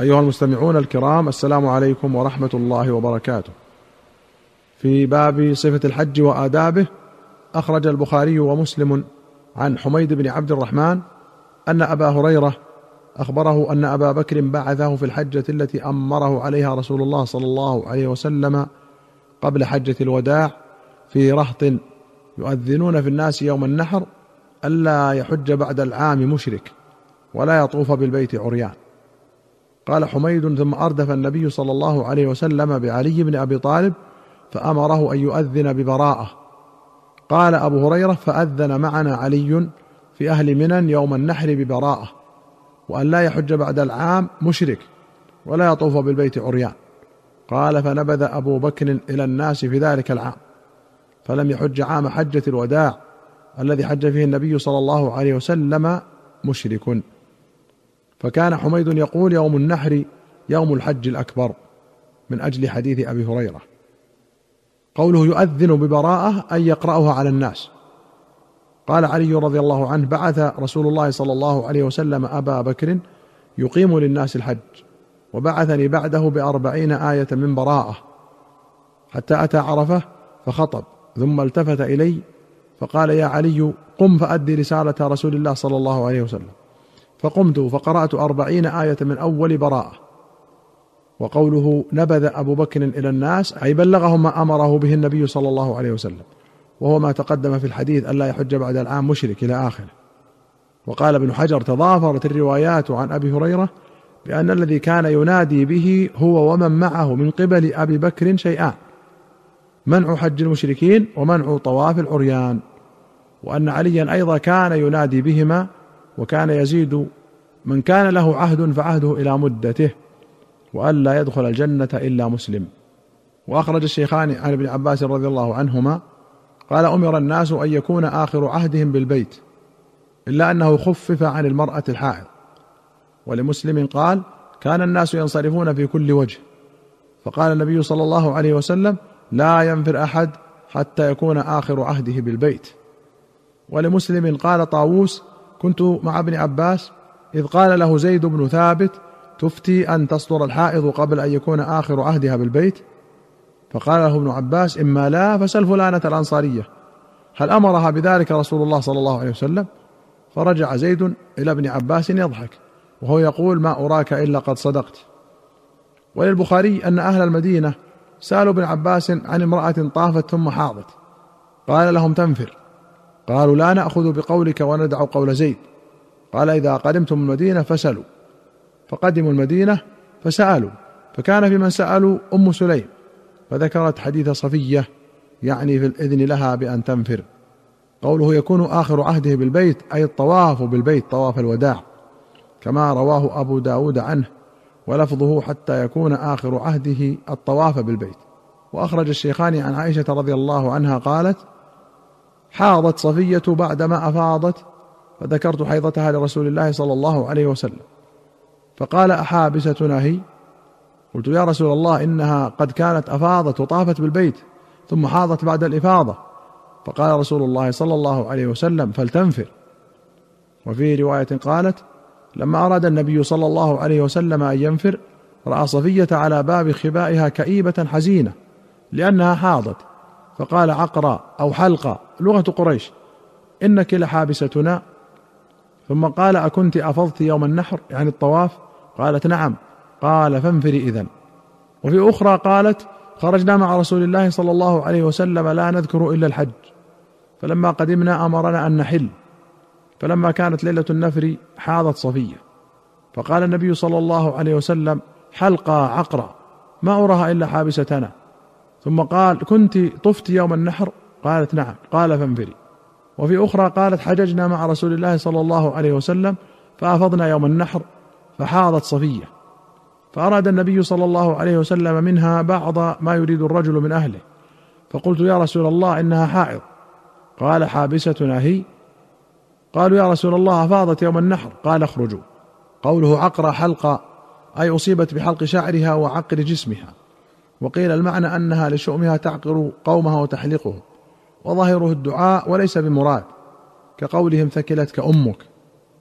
أيها المستمعون الكرام السلام عليكم ورحمة الله وبركاته. في باب صفة الحج وآدابه أخرج البخاري ومسلم عن حميد بن عبد الرحمن أن أبا هريرة أخبره أن أبا بكر بعثه في الحجة التي أمره عليها رسول الله صلى الله عليه وسلم قبل حجة الوداع في رهط يؤذنون في الناس يوم النحر ألا يحج بعد العام مشرك ولا يطوف بالبيت عريان قال حميد ثم أردف النبي صلى الله عليه وسلم بعلي بن أبي طالب فأمره أن يؤذن ببراءة. قال أبو هريرة فأذن معنا علي في أهل منى يوم النحر ببراءة وأن لا يحج بعد العام مشرك ولا يطوف بالبيت عريان. قال فنبذ أبو بكر إلى الناس في ذلك العام فلم يحج عام حجة الوداع الذي حج فيه النبي صلى الله عليه وسلم مشرك. فكان حميد يقول يوم النحر يوم الحج الأكبر من أجل حديث أبي هريرة. قوله يؤذن ببراءة أي يقرأها على الناس. قال علي رضي الله عنه بعث رسول الله صلى الله عليه وسلم أبا بكر يقيم للناس الحج وبعثني بعده بأربعين آية من براءة. حتى أتى عرفة فخطب ثم التفت إلي فقال يا علي قم فأدي رسالة رسول الله صلى الله عليه وسلم. فقمت فقرأت أربعين آية من أول براءة. وقوله نبذ أبو بكر إلى الناس أي بلغهم ما أمره به النبي صلى الله عليه وسلم. وهو ما تقدم في الحديث ألا يحج بعد العام مشرك إلى آخره. وقال ابن حجر تضافرت الروايات عن أبي هريرة بأن الذي كان ينادي به هو ومن معه من قبل أبي بكر شيئان منع حج المشركين ومنع طواف العريان. وأن عليا أيضا كان ينادي بهما وكان يزيد من كان له عهد فعهده إلى مدته وألا يدخل الجنة إلا مسلم. وأخرج الشيخان عن ابن عباس رضي الله عنهما قال أمر الناس أن يكون آخر عهدهم بالبيت إلا أنه خفف عن المرأة الحائض. ولمسلم قال كان الناس ينصرفون في كل وجه. فقال النبي صلى الله عليه وسلم لا ينفر أحد حتى يكون آخر عهده بالبيت. ولمسلم قال طاووس كنت مع ابن عباس إذ قال له زيد بن ثابت تفتي أن تصدر الحائض قبل أن يكون آخر عهدها بالبيت؟ فقال له ابن عباس إما لا فسل فلانة الأنصارية. هل أمرها بذلك رسول الله صلى الله عليه وسلم؟ فرجع زيد إلى ابن عباس يضحك وهو يقول ما أراك إلا قد صدقت. وللبخاري أن أهل المدينة سألوا ابن عباس عن امرأة طافت ثم حاضت قال لهم تنفر. قالوا لا نأخذ بقولك وندع قول زيد. قال إذا قدمتم المدينة فسلوا فقدموا المدينة فسألوا. فكان في من سألوا أم سليم. فذكرت حديث صفية يعني في الإذن لها بأن تنفر. قوله يكون آخر عهده بالبيت أي الطواف بالبيت طواف الوداع. كما رواه أبو داود عنه. ولفظه حتى يكون آخر عهده الطواف بالبيت. وأخرج الشيخان عن عائشة رضي الله عنها قالت حاضت صفية بعدما أفاضت فذكرت حيضتها لرسول الله صلى الله عليه وسلم. فقال أحابستنا هي؟ قلت يا رسول الله إنها قد كانت أفاضت وطافت بالبيت ثم حاضت بعد الإفاضة. فقال رسول الله صلى الله عليه وسلم فلتنفر. وفي رواية قالت لما أراد النبي صلى الله عليه وسلم أن ينفر رأى صفية على باب خبائها كئيبة حزينة لأنها حاضت. فقال عقرا أو حلقا لغة قريش إنك لحابستنا. ثم قال أكنت أفضت يوم النحر يعني الطواف؟ قالت نعم. قال فانفري اذا وفي أخرى قالت خرجنا مع رسول الله صلى الله عليه وسلم لا نذكر إلا الحج. فلما قدمنا أمرنا أن نحل. فلما كانت ليلة النفر حاضت صفية. فقال النبي صلى الله عليه وسلم حلقى عقرا ما اراها إلا حابستنا. ثم قال كنت طفت يوم النحر؟ قالت نعم. قال فانفري. وفي أخرى قالت حججنا مع رسول الله صلى الله عليه وسلم فأفضنا يوم النحر فحاضت صفية. فأراد النبي صلى الله عليه وسلم منها بعض ما يريد الرجل من أهله. فقلت يا رسول الله إنها حائض. قال حابستنا هي قالوا يا رسول الله افاضت يوم النحر. قال اخرجوا. قوله عقر حلقة. أي أصيبت بحلق شعرها وعقر جسمها. وقيل المعنى أنها لشؤمها تعقر قومها وتحلقه وظاهره الدعاء وليس بمراد كقولهم ثكلتك أمك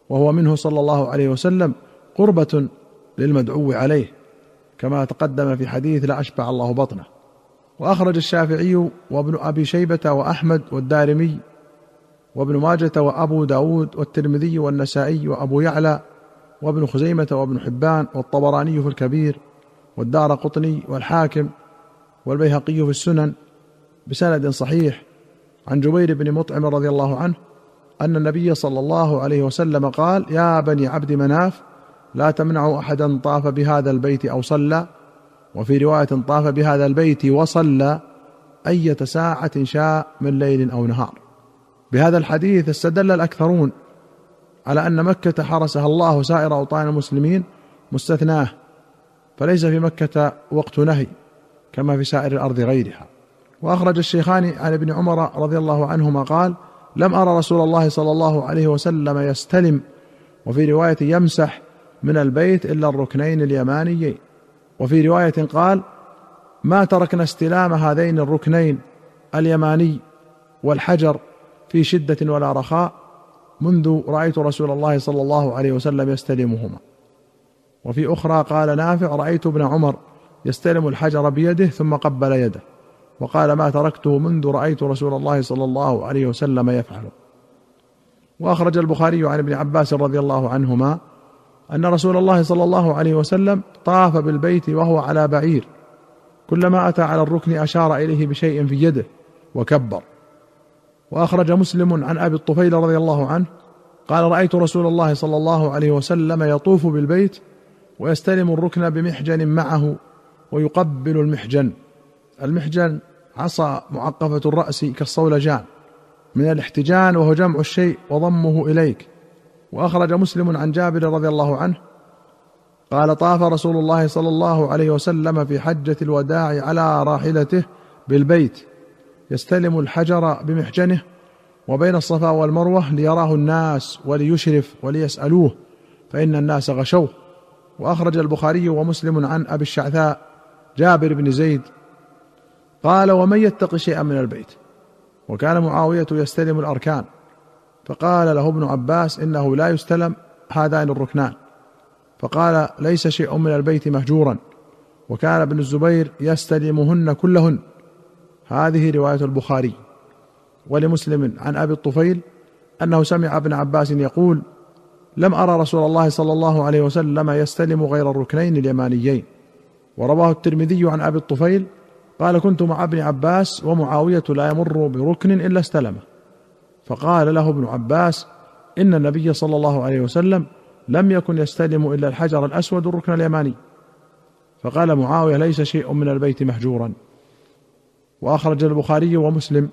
وهو منه صلى الله عليه وسلم قربة للمدعو عليه كما تقدم في حديث لا أشبع الله بطنه. وأخرج الشافعي وابن أبي شيبة وأحمد والدارمي وابن ماجة وأبو داود والترمذي والنسائي وأبو يعلى وابن خزيمة وابن حبان والطبراني في الكبير والدار قطني والحاكم والبيهقي في السنن بسند صحيح عن جبير بن مطعم رضي الله عنه أن النبي صلى الله عليه وسلم قال يا بني عبد مناف لا تمنعوا أحدا طاف بهذا البيت أو صلى وفي رواية طاف بهذا البيت وصلى اية ساعة شاء من ليل أو نهار. بهذا الحديث استدل الأكثرون على أن مكة حرسها الله سائر أوطان المسلمين مستثناه فليس في مكة وقت نهي كما في سائر الأرض غيرها. وأخرج الشيخان عن ابن عمر رضي الله عنهما قال: لم أرى رسول الله صلى الله عليه وسلم يستلم وفي رواية يمسح من البيت إلا الركنين اليمانيين وفي رواية قال ما تركنا استلام هذين الركنين اليماني والحجر في شدة ولا رخاء منذ رأيت رسول الله صلى الله عليه وسلم يستلمهما وفي أخرى قال نافع رأيت ابن عمر يستلم الحجر بيده ثم قبل يده وقال ما تركته منذ رأيت رسول الله صلى الله عليه وسلم يفعل. وأخرج البخاري عن ابن عباس رضي الله عنهما أن رسول الله صلى الله عليه وسلم طاف بالبيت وهو على بعير كلما أتى على الركن أشار إليه بشيء في يده وكبر. وأخرج مسلم عن أبي الطفيل رضي الله عنه قال رأيت رسول الله صلى الله عليه وسلم يطوف بالبيت ويستلم الركن بمحجن معه ويقبل المحجن. المحجن عصا معقفة الرأس كالصولجان. من الاحتجان وهو جمع الشيء وضمه إليك. وأخرج مسلم عن جابر رضي الله عنه قال طاف رسول الله صلى الله عليه وسلم في حجة الوداع على راحلته بالبيت. يستلم الحجر بمحجنه وبين الصفا والمروة ليراه الناس وليشرف وليسألوه فإن الناس غشوه. وأخرج البخاري ومسلم عن أبي الشعثاء جابر بن زيد قال ومن يتق شيئا من البيت؟ وكان معاوية يستلم الأركان. فقال له ابن عباس إنه لا يستلم هذان الركنان. فقال ليس شيء من البيت مهجورا. وكان ابن الزبير يستلمهن كلهن. هذه رواية البخاري. ولمسلم عن أبي الطفيل أنه سمع ابن عباس يقول لم أرى رسول الله صلى الله عليه وسلم يستلم غير الركنين اليمانيين. ورواه الترمذي عن أبي الطفيل قال كنت مع ابن عباس ومعاوية لا يمر بركن إلا استلمه. فقال له ابن عباس إن النبي صلى الله عليه وسلم لم يكن يستلم إلا الحجر الأسود الركن اليماني. فقال معاوية ليس شيء من البيت مهجورا. وأخرج البخاري ومسلم.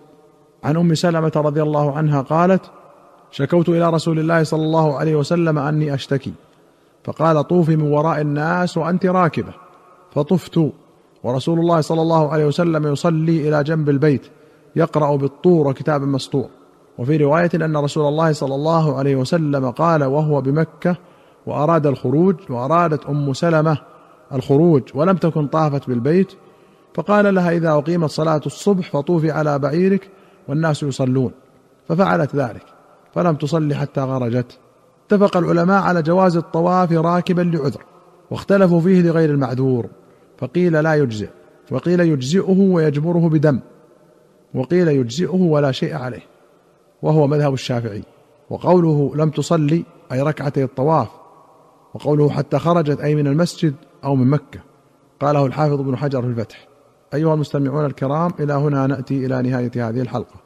عن أم سلمة رضي الله عنها قالت شكوت إلى رسول الله صلى الله عليه وسلم أني أشتكي. فقال طوفي من وراء الناس وأنت راكبة. فطفت ورسول الله صلى الله عليه وسلم يصلي إلى جنب البيت يقرأ بالطور وكتاب مسطور. وفي رواية أن رسول الله صلى الله عليه وسلم قال وهو بمكة وأراد الخروج وأرادت أم سلمة الخروج ولم تكن طافت بالبيت. فقال لها إذا أقيمت صلاة الصبح فطوفي على بعيرك والناس يصلون. ففعلت ذلك. فلم تصلي حتى غرجت اتفق العلماء على جواز الطواف راكبا لعذر واختلفوا فيه لغير المعذور فقيل لا يجزئ وقيل يجزئه ويجبره بدم وقيل يجزئه ولا شيء عليه وهو مذهب الشافعي وقوله لم تصلي أي ركعتي الطواف وقوله حتى خرجت أي من المسجد أو من مكة قاله الحافظ ابن حجر في الفتح. أيها المستمعون الكرام إلى هنا نأتي إلى نهاية هذه الحلقة.